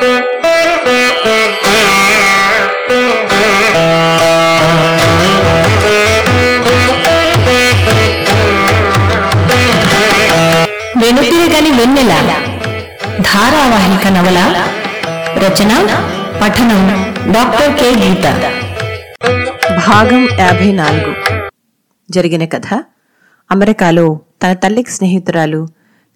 వెనుతిరగని వెన్నెల ధారావాహిక నవల రచన పఠనం డాక్టర్ కె. గీత. భాగం యాభై నాలుగు. జరిగిన కథ అమెరికాలో తన తల్లికి స్నేహితురాలు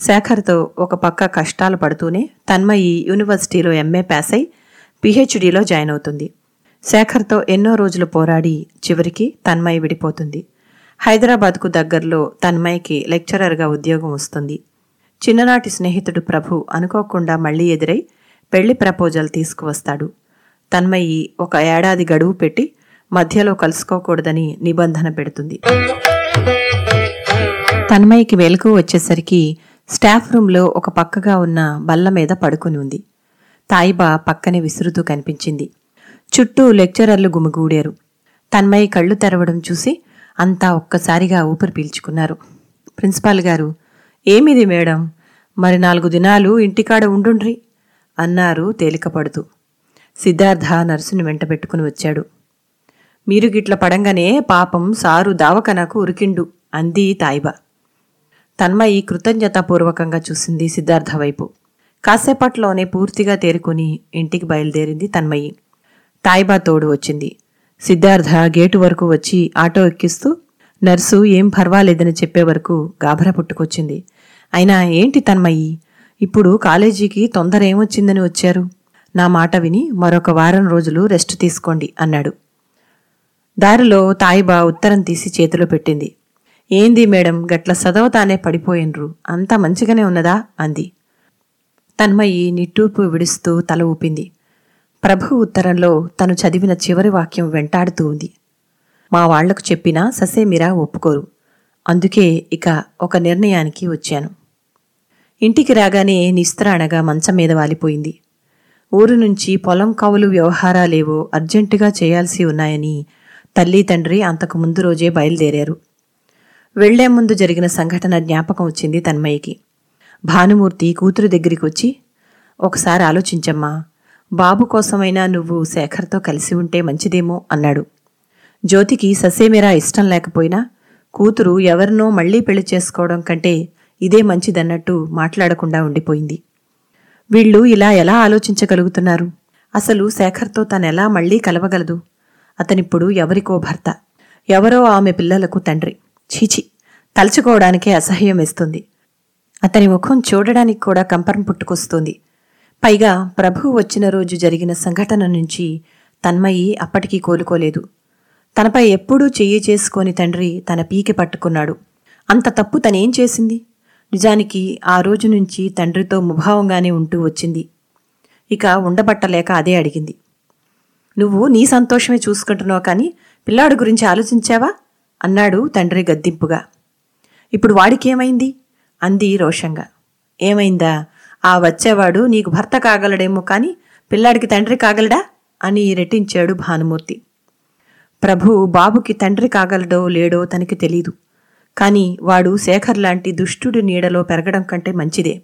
శేఖర్తో ఒక పక్క కష్టాలు పడుతూనే తన్మయి యూనివర్సిటీలో ఎంఏ పాస్ అయి పిహెచ్డీలో జాయిన్ అవుతుంది. శేఖర్తో ఎన్నో రోజులు పోరాడి చివరికి తన్మయి విడిపోతుంది. హైదరాబాద్కు దగ్గరలో తన్మయ్యకి లెక్చరర్గా ఉద్యోగం వస్తుంది. చిన్ననాటి స్నేహితుడు ప్రభు అనుకోకుండా మళ్ళీ ఎదురై పెళ్ళి ప్రపోజల్ తీసుకువస్తాడు. తన్మయి ఒక ఏడాది గడువు పెట్టి మధ్యలో కలుసుకోకూడదని నిబంధన పెడుతుంది. తన్మయ్యకి వెలుగు వచ్చేసరికి స్టాఫ్ రూంలో ఒక పక్కగా ఉన్న బల్ల మీద పడుకుని ఉంది. తాయిబా పక్కనే విసురుతూ కనిపించింది. చుట్టూ లెక్చరర్లు గుమిగూడారు. తన్మయ్య కళ్ళు తెరవడం చూసి అంతా ఒక్కసారిగా ఊపిరి పీల్చుకున్నారు. ప్రిన్సిపాల్ గారు ఏమిది మేడం? మరి నాలుగు దినాలు ఇంటికాడ ఉండుండ్రి? అన్నారు తేలికపడుతూ. సిద్ధార్థ నర్సుని వెంటబెట్టుకుని వచ్చాడు. మీరు గిట్ల పడంగానే పాపం సారు దావకనకు ఉరికిండు అంది తాయిబా. తన్మయి కృతజ్ఞతాపూర్వకంగా చూసింది సిద్ధార్థ వైపు. కాసేపట్లోనే పూర్తిగా తేరుకుని ఇంటికి బయలుదేరింది తన్మయి. తాయిబా తోడు వచ్చింది. సిద్ధార్థ గేటు వరకు వచ్చి ఆటో ఎక్కిస్తూ నర్సు ఏం పర్వాలేదని చెప్పే వరకు గాభరా పుట్టుకొచ్చింది. అయినా ఏంటి తన్మయి? ఇప్పుడు కాలేజీకి తొందర ఏమొచ్చిందని వచ్చారు? నా మాట విని మరొక వారం రోజులు రెస్ట్ తీసుకోండి అన్నాడు. దారిలో తాయిబా ఉత్తరం తీసి చేతిలో పెట్టింది. ఏంది మేడం గట్ల చదవతానే పడిపోయినరు. అంత మంచిగానే ఉన్నదా? అంది. తన్మయి నిట్టూర్పు విడుస్తూ తల ఊపింది. ప్రభు ఉత్తరంలో తను చదివిన చివరి వాక్యం వెంటాడుతూ ఉంది. మా వాళ్ళకు చెప్పినా ససేమిరా ఒప్పుకోరు. అందుకే ఇక ఒక నిర్ణయానికి వచ్చాను. ఇంటికి రాగానే నిస్త్రాణగా మంచం మీద వాలిపోయింది. ఊరు నుంచి పొలం కవులు వ్యవహారాలేవో అర్జెంటుగా చేయాల్సి ఉన్నాయని తల్లి తండ్రి అంతకు ముందు రోజే బయలుదేరారు. వెళ్ళే ముందు జరిగిన సంఘటన జ్ఞాపకం వచ్చింది తన్మయ్యకి. భానుమూర్తి కూతురు దగ్గరికి వచ్చి ఒకసారి ఆలోచించమ్మా బాబు కోసమైనా నువ్వు శేఖర్తో కలిసి ఉంటే మంచిదేమో అన్నాడు. జ్యోతికి ససేమిరా ఇష్టం లేకపోయినా కూతురు ఎవరినో మళ్ళీ పెళ్ళి చేసుకోవడం కంటే ఇదే మంచిదన్నట్టు మాట్లాడకుండా ఉండిపోయింది. వీళ్ళు ఇలా ఎలా ఆలోచించగలుగుతున్నారు? అసలు శేఖర్తో తనెలా మళ్ళీ కలవగలదు? అతనిప్పుడు ఎవరికో భర్త. ఎవరో ఆమె పిల్లలకు తండ్రి. చీచి తలుచుకోవడానికే అసహ్యం వేస్తుంది. అతని ముఖం చూడడానికి కూడా కంపరం పుట్టుకొస్తుంది. పైగా ప్రభు వచ్చిన రోజు జరిగిన సంఘటన నుంచి తన్మయి అప్పటికీ కోలుకోలేదు. తనపై ఎప్పుడూ చెయ్యి చేసుకొని తండ్రి తన పీకి పట్టుకున్నాడు. అంత తప్పు తనేం చేసింది? నిజానికి ఆ రోజు నుంచి తండ్రితో ముభావంగానే ఉంటూ వచ్చింది. ఇక ఉండబట్టలేక అదే అడిగింది. నువ్వు నీ సంతోషమే చూసుకుంటున్నావు కానీ పిల్లాడి గురించి ఆలోచించావా? అన్నాడు తండ్రి గద్దింపుగా. ఇప్పుడు వాడికేమైంది? అంది రోషంగా. ఏమైందా? ఆ వచ్చేవాడు నీకు భర్త కాగలడేమో కాని పిల్లాడికి తండ్రి కాగలడా? అని రెట్టించాడు భానుమూర్తి. ప్రభు బాబుకి తండ్రి కాగలడో లేడో తనకి తెలీదు. కాని వాడు శేఖర్ లాంటి దుష్టుడి నీడలో పెరగడం కంటే మంచిదే.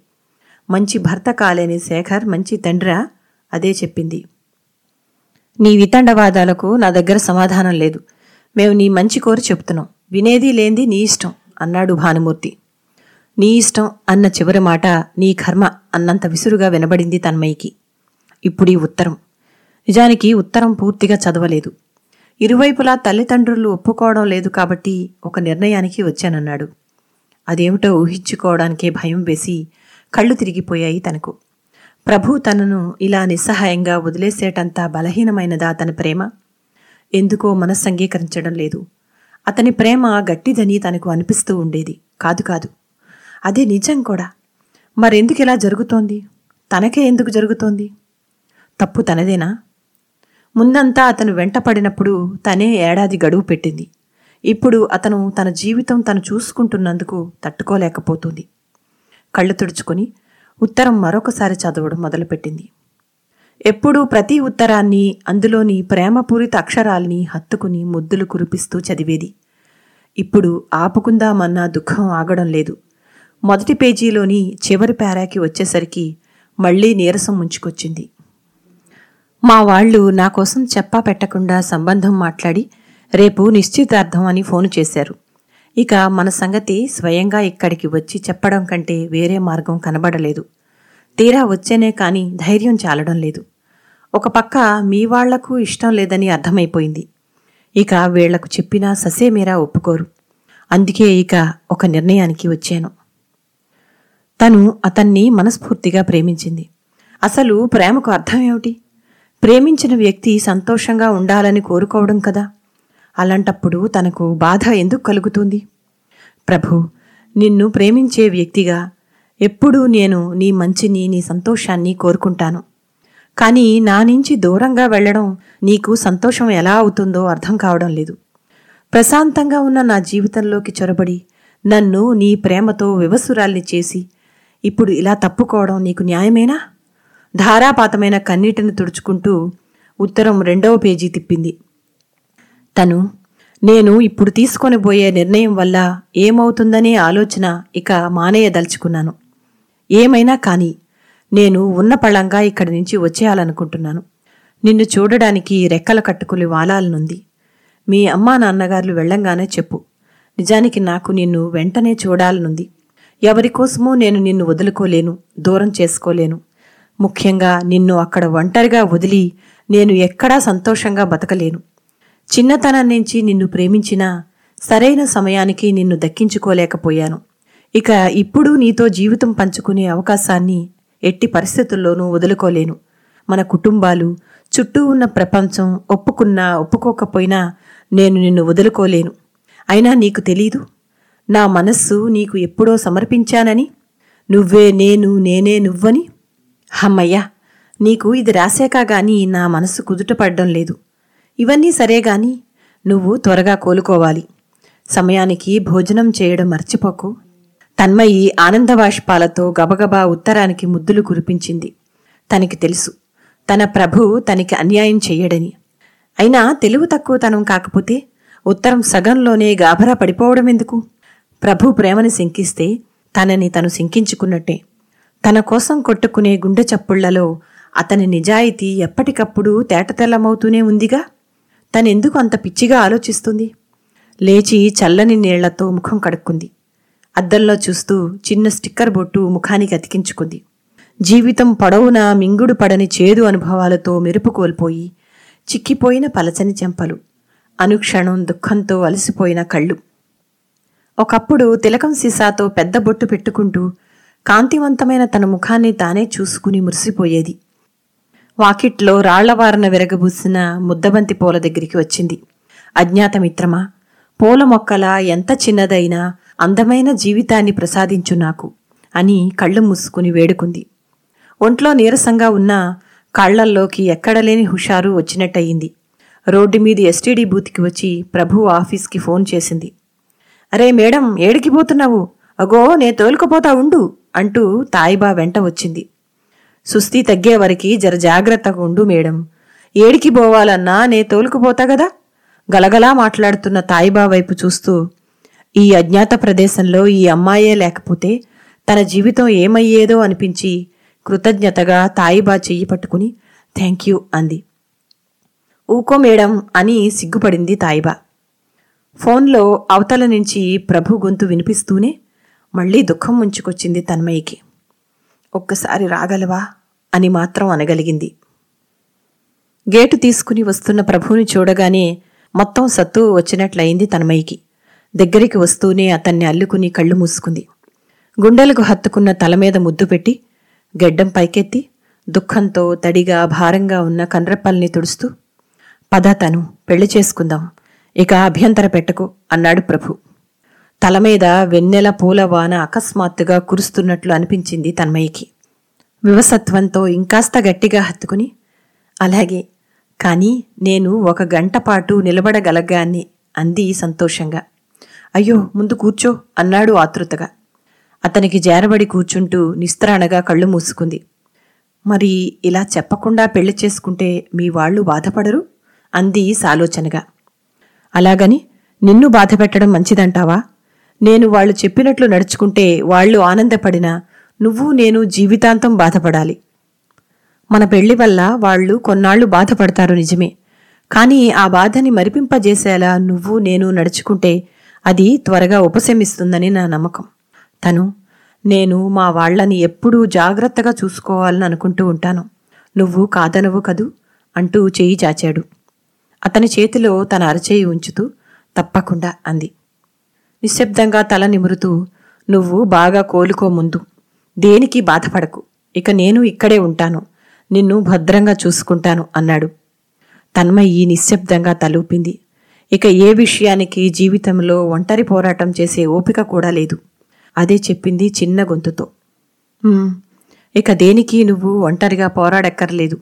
మంచి భర్త కాలేని శేఖర్ మంచి తండ్రా? అదే చెప్పింది. నీ వితండవాదాలకు నా దగ్గర సమాధానం లేదు. మేము నీ మంచి కోరి చెప్తున్నాం వినేది లేంది నీ ఇష్టం అన్నాడు భానుమూర్తి. నీ ఇష్టం అన్న చివరి మాట నీ కర్మ అన్నంత విసురుగా వినబడింది తన్మయ్యకి. ఇప్పుడీ ఉత్తరం. నిజానికి ఉత్తరం పూర్తిగా చదవలేదు. ఇరువైపులా తల్లిదండ్రులు ఒప్పుకోవడం లేదు కాబట్టి ఒక నిర్ణయానికి వచ్చానన్నాడు. అదేమిటో ఊహించుకోవడానికే భయం వేసి కళ్ళు తిరిగిపోయాయి తనకు. ప్రభు తనను ఇలా నిస్సహాయంగా వదిలేసేటంత బలహీనమైనదా తన ప్రేమ? ఎందుకో మనస్సు అంగీకరించడం లేదు. అతని ప్రేమ గట్టిదని తనకు అనిపిస్తూ ఉండేది. కాదు కాదు. అదే నిజం కూడా. మరెందుకు ఇలా జరుగుతోంది? తనకే ఎందుకు జరుగుతోంది? తప్పు తనదేనా? ముందంతా అతను వెంటపడినప్పుడు తనే ఏడాది గడువు పెట్టింది. ఇప్పుడు అతను తన జీవితం తను చూసుకుంటున్నందుకు తట్టుకోలేకపోతుంది. కళ్ళు తుడుచుకొని ఉత్తరం మరొకసారి చదవడం మొదలుపెట్టింది. ఎప్పుడూ ప్రతి ఉత్తరాన్ని అందులోని ప్రేమపూరిత అక్షరాల్ని హత్తుకుని ముద్దులు కురిపిస్తూ చదివేది. ఇప్పుడు ఆపుకుందామన్న దుఃఖం ఆగడం లేదు. మొదటి పేజీలోని చివరి పేరాకి వచ్చేసరికి మళ్ళీ నీరసం ముంచుకొచ్చింది. మా వాళ్ళు నా కోసం చెప్పా పెట్టకుండా సంబంధం మాట్లాడి రేపు నిశ్చితార్థం అని ఫోను చేశారు. ఇక మన సంగతి స్వయంగా ఇక్కడికి వచ్చి చెప్పడం కంటే వేరే మార్గం కనబడలేదు. తీరా వచ్చేనే కాని ధైర్యం చాలడం లేదు. ఒక పక్క మీ వాళ్ళకు ఇష్టం లేదని అర్థమైపోయింది. ఇక వీళ్ళకు చెప్పినా ససేమీరా ఒప్పుకోరు. అందుకే ఇక ఒక నిర్ణయానికి వచ్చాను. తను అతన్ని మనస్ఫూర్తిగా ప్రేమించింది. అసలు ప్రేమకు అర్థం ఏమిటి ప్రేమించిన వ్యక్తి సంతోషంగా ఉండాలని కోరుకోవడం కదా. అలాంటప్పుడు తనకు బాధ ఎందుకు కలుగుతుంది? ప్రభు నిన్ను ప్రేమించే వ్యక్తిగా ఎప్పుడూ నేను నీ మంచిని నీ సంతోషాన్ని కోరుకుంటాను. కానీ నా నుంచి దూరంగా వెళ్ళడం నీకు సంతోషం ఎలా అవుతుందో అర్థం కావడం లేదు. ప్రశాంతంగా ఉన్న నా జీవితంలోకి చొరబడి నన్ను నీ ప్రేమతో వివసురాల్ని చేసి ఇప్పుడు ఇలా తప్పుకోవడం నీకు న్యాయమేనా? ధారాపాతమైన కన్నీటిని తుడుచుకుంటూ ఉత్తరం రెండవ పేజీ తిప్పింది. తను నేను ఇప్పుడు తీసుకొని పోయే నిర్ణయం వల్ల ఏమవుతుందనే ఆలోచన ఇక మానేయదలుచుకున్నాను. ఏమైనా కానీ నేను ఉన్న పళంగా ఇక్కడి నుంచి వచ్చేయాలనుకుంటున్నాను. నిన్ను చూడడానికి రెక్కల కట్టుకుని వాలాలనుంది. మీ అమ్మా నాన్నగారులు వెళ్ళంగానే చెప్పు. నిజానికి నాకు నిన్ను వెంటనే చూడాలనుంది. ఎవరికోసమూ నేను నిన్ను వదులుకోలేను దూరం చేసుకోలేను. ముఖ్యంగా నిన్ను అక్కడ ఒంటరిగా వదిలి నేను ఎక్కడా సంతోషంగా బతకలేను. చిన్నతనం నుంచి నిన్ను ప్రేమించినా సరైన సమయానికి నిన్ను దక్కించుకోలేకపోయాను. ఇక ఇప్పుడు నీతో జీవితం పంచుకునే అవకాశాన్ని ఎట్టి పరిస్థితుల్లోనూ వదులుకోలేను. మన కుటుంబాలు చుట్టూ ఉన్న ప్రపంచం ఒప్పుకున్నా ఒప్పుకోకపోయినా నేను నిన్ను వదులుకోలేను. అయినా నీకు తెలీదు నా మనస్సు నీకు ఎప్పుడో సమర్పించానని. నువ్వే నేను నేనే నువ్వని. హమ్మయ్యా నీకు ఇది రాశాక గాని నా మనసు కుదుటపడ్డం లేదు. ఇవన్నీ సరే గాని నువ్వు త్వరగా కోలుకోవాలి. సమయానికి భోజనం చేయడం మర్చిపోకు. తన్మయి ఆనందబాష్పాలతో గబగబా ఉత్తరానికి ముద్దులు కురిపించింది. తనకి తెలుసు తన ప్రభు తనకి అన్యాయం చెయ్యడని. అయినా తెలివి తక్కువతనం కాకపోతే ఉత్తరం సగంలోనే గాభరా పడిపోవడం ఎందుకు? ప్రభు ప్రేమని శంకిస్తే తనని తను శంకించుకున్నట్టే. తన కోసం కొట్టుకునే గుండె చప్పుళ్ళలో అతని నిజాయితీ ఎప్పటికప్పుడు తేటతెల్లమవుతూనే ఉందిగా? తనెందుకు అంత పిచ్చిగా ఆలోచిస్తుంది? లేచి చల్లని నీళ్ళతో ముఖం కడుక్కుంది. అద్దంలో చూస్తూ చిన్న స్టిక్కర్ బొట్టు ముఖానికి అతికించుకుంది. జీవితం పొడవునా మింగుడు పడని చేదు అనుభవాలతో మెరుపు కోల్పోయి చిక్కిపోయిన పలచని చెంపలు అనుక్షణం దుఃఖంతో అలసిపోయిన కళ్ళు. ఒకప్పుడు తిలకం సీసాతో పెద్ద బొట్టు పెట్టుకుంటూ కాంతివంతమైన తన ముఖాన్ని తానే చూసుకుని మురిసిపోయేది. వాకిట్లో రాళ్ళవారన విరగబూసిన ముద్దబంతి పూల దగ్గరికి వచ్చింది. అజ్ఞాత మిత్రమా పూల మొక్కల ఎంత చిన్నదైనా అందమైన జీవితాన్ని ప్రసాదించు నాకు అని కళ్ళు మూసుకుని వేడుకుంది. ఒంట్లో నీరసంగా ఉన్న కాళ్ళల్లోకి ఎక్కడలేని హుషారు వచ్చినట్టయింది. రోడ్డు మీద ఎస్టీడీ బూత్కి వచ్చి ప్రభు ఆఫీస్కి ఫోన్ చేసింది. అరే మేడం ఏడికి పోతున్నావు? అగో నే తోలుకుపోతా ఉండు అంటూ తాయిబా వెంట వచ్చింది. సుస్థి తగ్గేవరికి జర జాగ్రత్తగా ఉండు మేడం. ఏడికి పోవాలన్నా నే తోలుకుపోతా గదా? గలగలా మాట్లాడుతున్న తాయిబా వైపు చూస్తూ ఈ అజ్ఞాత ప్రదేశంలో ఈ అమ్మాయే లేకపోతే తన జీవితం ఏమయ్యేదో అనిపించి కృతజ్ఞతగా తాయిబా చెయ్యి పట్టుకుని థ్యాంక్ యూ అంది. ఊకో మేడం అని సిగ్గుపడింది తాయిబా ఫోన్లో అవతల నుంచి ప్రభు గొంతు వినిపిస్తూనే మళ్ళీ దుఃఖం ముంచుకొచ్చింది తన్మయ్యకి. ఒక్కసారి రాగలవా అని మాత్రం అనగలిగింది. గేటు తీసుకుని వస్తున్న ప్రభువుని చూడగానే మొత్తం సత్తు వచ్చినట్లయింది తన్మయ్యకి. దగ్గరికి వస్తూనే అతన్ని అల్లుకుని కళ్ళు మూసుకుంది. గుండెలకు హత్తుకున్న తల మీద ముద్దు పెట్టి గెడ్డం పైకెత్తి దుఃఖంతో తడిగా భారంగా ఉన్న కండ్రప్పల్ని తుడుస్తూ పద తను పెళ్ళి చేసుకుందాం. ఇక అభ్యంతర పెట్టకు అన్నాడు ప్రభు. తల మీద వెన్నెల పూలవాన అకస్మాత్తుగా కురుస్తున్నట్లు అనిపించింది తన్మయ్యకి వివసత్వంతో ఇంకాస్త గట్టిగా హత్తుకుని అలాగే కానీ నేను ఒక గంట పాటు నిలబడగలగాన్ని అంది సంతోషంగా. అయ్యో ముందు కూర్చో అన్నాడు ఆతృతగా. అతనికి జారబడి కూర్చుంటూ నిస్త్రాణగా కళ్ళు మూసుకుంది. మరి ఇలా చెప్పకుండా పెళ్ళి చేసుకుంటే మీ వాళ్ళు బాధపడరు? అంది సాలోచనగా. అలాగని నిన్ను బాధపెట్టడం మంచిదంటావా? నేను వాళ్ళు చెప్పినట్లు నడుచుకుంటే వాళ్ళు ఆనందపడినా నువ్వు నేను జీవితాంతం బాధపడాలి. మన పెళ్ళి వల్ల వాళ్ళు కొన్నాళ్ళు బాధపడతారు నిజమే. కానీ ఆ బాధని మరిపింపజేసేలా నువ్వు నేను నడుచుకుంటే అది త్వరగా ఉపశమిస్తుందని నా నమ్మకం. తను నేను మా వాళ్ళని ఎప్పుడూ జాగ్రత్తగా చూసుకోవాలని అనుకుంటూ ఉంటాను. నువ్వు కాదనవు కదూ? అంటూ చేయి చాచాడు. అతని చేతిలో తన అరచేయి ఉంచుతూ తప్పకుండా అంది. నిశ్శబ్దంగా తల నిమురుతూ నువ్వు బాగా కోలుకో ముందు. దేనికి బాధపడకు. ఇక నేను ఇక్కడే ఉంటాను. నిన్ను భద్రంగా చూసుకుంటాను అన్నాడు. తన్మయ్యి నిశ్శబ్దంగా తలూపింది. ఇక ఏ విషయానికి జీవితంలో ఒంటరి పోరాటం చేసే ఓపిక కూడా లేదు. అదే చెప్పింది చిన్న గొంతుతో. ఇక దేనికి నువ్వు ఒంటరిగా పోరాడక్కర్లేదు.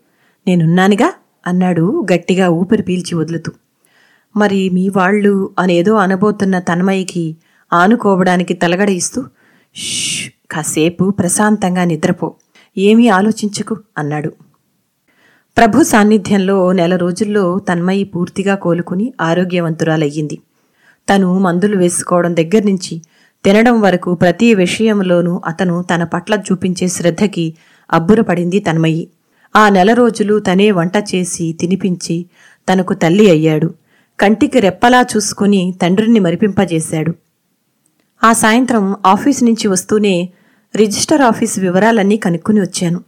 నేనున్నానుగా? అన్నాడు గట్టిగా ఊపిరి పీల్చి వదులుతూ. మరి మీ వాళ్ళు అనేదో అనబోతున్న తన్మయ్యకి ఆనుకోవడానికి తలగడ ఇస్తూ "ష్, కాసేపు ప్రశాంతంగా నిద్రపో. ఏమీ ఆలోచించకు అన్నాడు. ప్రభు సాన్నిధ్యంలో నెల రోజుల్లో తన్మయి పూర్తిగా కోలుకుని ఆరోగ్యవంతురాలయ్యింది. తను మందులు వేసుకోవడం దగ్గర నుంచి తినడం వరకు ప్రతి విషయంలోనూ అతను తన పట్ల చూపించే శ్రద్ధకి అబ్బురపడింది తన్మయి. ఆ నెల రోజులు తనే వంట చేసి తినిపించి తనకు తల్లి అయ్యాడు. కంటికి రెప్పలా చూసుకుని తండ్రిని మరిపింపజేశాడు. ఆ సాయంత్రం ఆఫీస్ నుంచి వస్తూనే రిజిస్టర్ ఆఫీస్ వివరాలన్నీ కనుక్కుని వచ్చాను.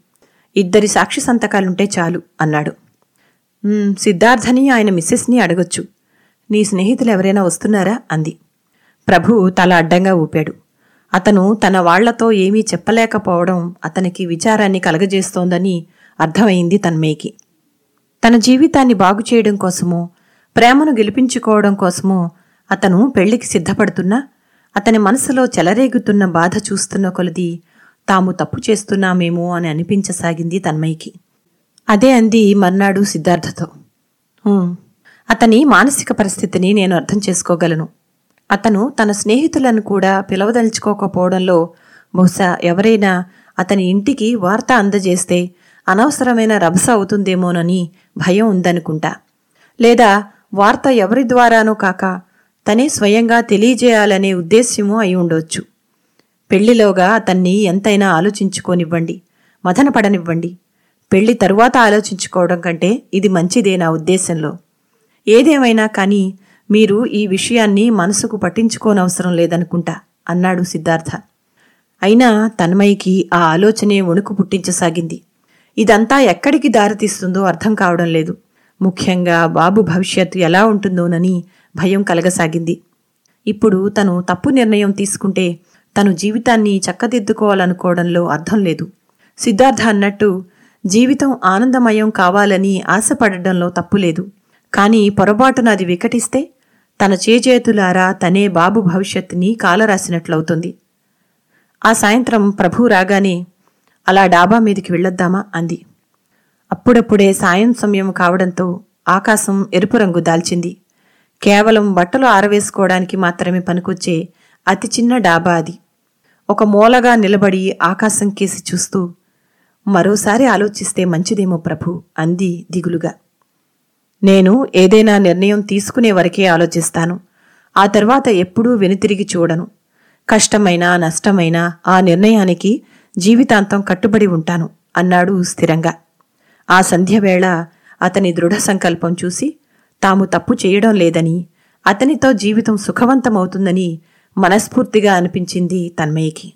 ఇద్దరి సాక్షి సంతకాలుంటే చాలు అన్నాడు. సిద్ధార్థని ఆయన మిస్సెస్ని అడగొచ్చు. నీ స్నేహితులు ఎవరైనా వస్తున్నారా? అంది. ప్రభు తల అడ్డంగా ఊపాడు. అతను తన వాళ్ళతో ఏమీ చెప్పలేకపోవడం అతనికి విచారాన్ని కలగజేస్తోందని అర్థమైంది తన్మయ్యకి. తన జీవితాన్ని బాగు చేయడం కోసమో ప్రేమను గెలిపించుకోవడం కోసమో అతను పెళ్ళికి సిద్ధపడుతున్నా అతని మనసులో చెలరేగుతున్న బాధ చూస్తున్న కొలది తాము తప్పు చేస్తున్నామేమో అని అనిపించసాగింది తన్మయ్యకి. అదే అంది మర్నాడు సిద్ధార్థతో. అతని మానసిక పరిస్థితిని నేను అర్థం చేసుకోగలను. అతను తన స్నేహితులను కూడా పిలవదలుచుకోకపోవడంలో బహుశా ఎవరైనా అతని ఇంటికి వార్త అందజేస్తే అనవసరమైన రభస అవుతుందేమోనని భయం ఉందనుకుంటా. లేదా వార్త ఎవరి ద్వారానో కాక తనే స్వయంగా తెలియజేయాలనే ఉద్దేశ్యమూ అయి ఉండొచ్చు. పెళ్ళిలోగా అతన్ని ఎంతైనా ఆలోచించుకోనివ్వండి మదనపడనివ్వండి పెళ్ళి తరువాత ఆలోచించుకోవడం కంటే ఇది మంచిదే నా ఉద్దేశంలో. ఏదేమైనా కానీ మీరు ఈ విషయాన్ని మనసుకు పట్టించుకోనవసరం లేదనుకుంటా అన్నాడు సిద్ధార్థ. అయినా తన్మయ్యకి ఆ ఆలోచనే వణుకు పుట్టించసాగింది. ఇదంతా ఎక్కడికి దారితీస్తుందో అర్థం కావడం లేదు. ముఖ్యంగా బాబు భవిష్యత్తు ఎలా ఉంటుందోనని భయం కలగసాగింది. ఇప్పుడు తను తప్పు నిర్ణయం తీసుకుంటే తను జీవితాన్ని చక్కదిద్దుకోవాలనుకోవడంలో అర్థం లేదు. సిద్ధార్థ అన్నట్టు జీవితం ఆనందమయం కావాలని ఆశపడడంలో తప్పులేదు కానీ పొరపాటున అది వికటిస్తే తన చేజేతులారా తనే బాబు భవిష్యత్తుని కాలరాసినట్లవుతుంది. ఆ సాయంత్రం ప్రభు రాగానే అలా డాబా మీదికి వెళ్ళొద్దామా? అంది. అప్పుడప్పుడే సాయం సమయం కావడంతో ఆకాశం ఎరుపు రంగు దాల్చింది. కేవలం బట్టలు ఆరవేసుకోవడానికి మాత్రమే పనికొచ్చే అతి చిన్న డాబా అది. ఒక మూలగా నిలబడి ఆకాశం కేసి చూస్తూ మరోసారి ఆలోచిస్తే మంచిదేమో ప్రభు అంది దిగులుగా. నేను ఏదైనా నిర్ణయం తీసుకునే వరకే ఆలోచిస్తాను. ఆ తర్వాత ఎప్పుడూ వెనుతిరిగి చూడను. కష్టమైనా నష్టమైనా ఆ నిర్ణయానికి జీవితాంతం కట్టుబడి ఉంటాను అన్నాడు స్థిరంగా. ఆ సంధ్యవేళ అతని దృఢ సంకల్పం చూసి తాము తప్పు చేయడం లేదని అతనితో జీవితం సుఖవంతమవుతుందని మనస్ఫూర్తిగా అనిపించింది తన్మయ్యకి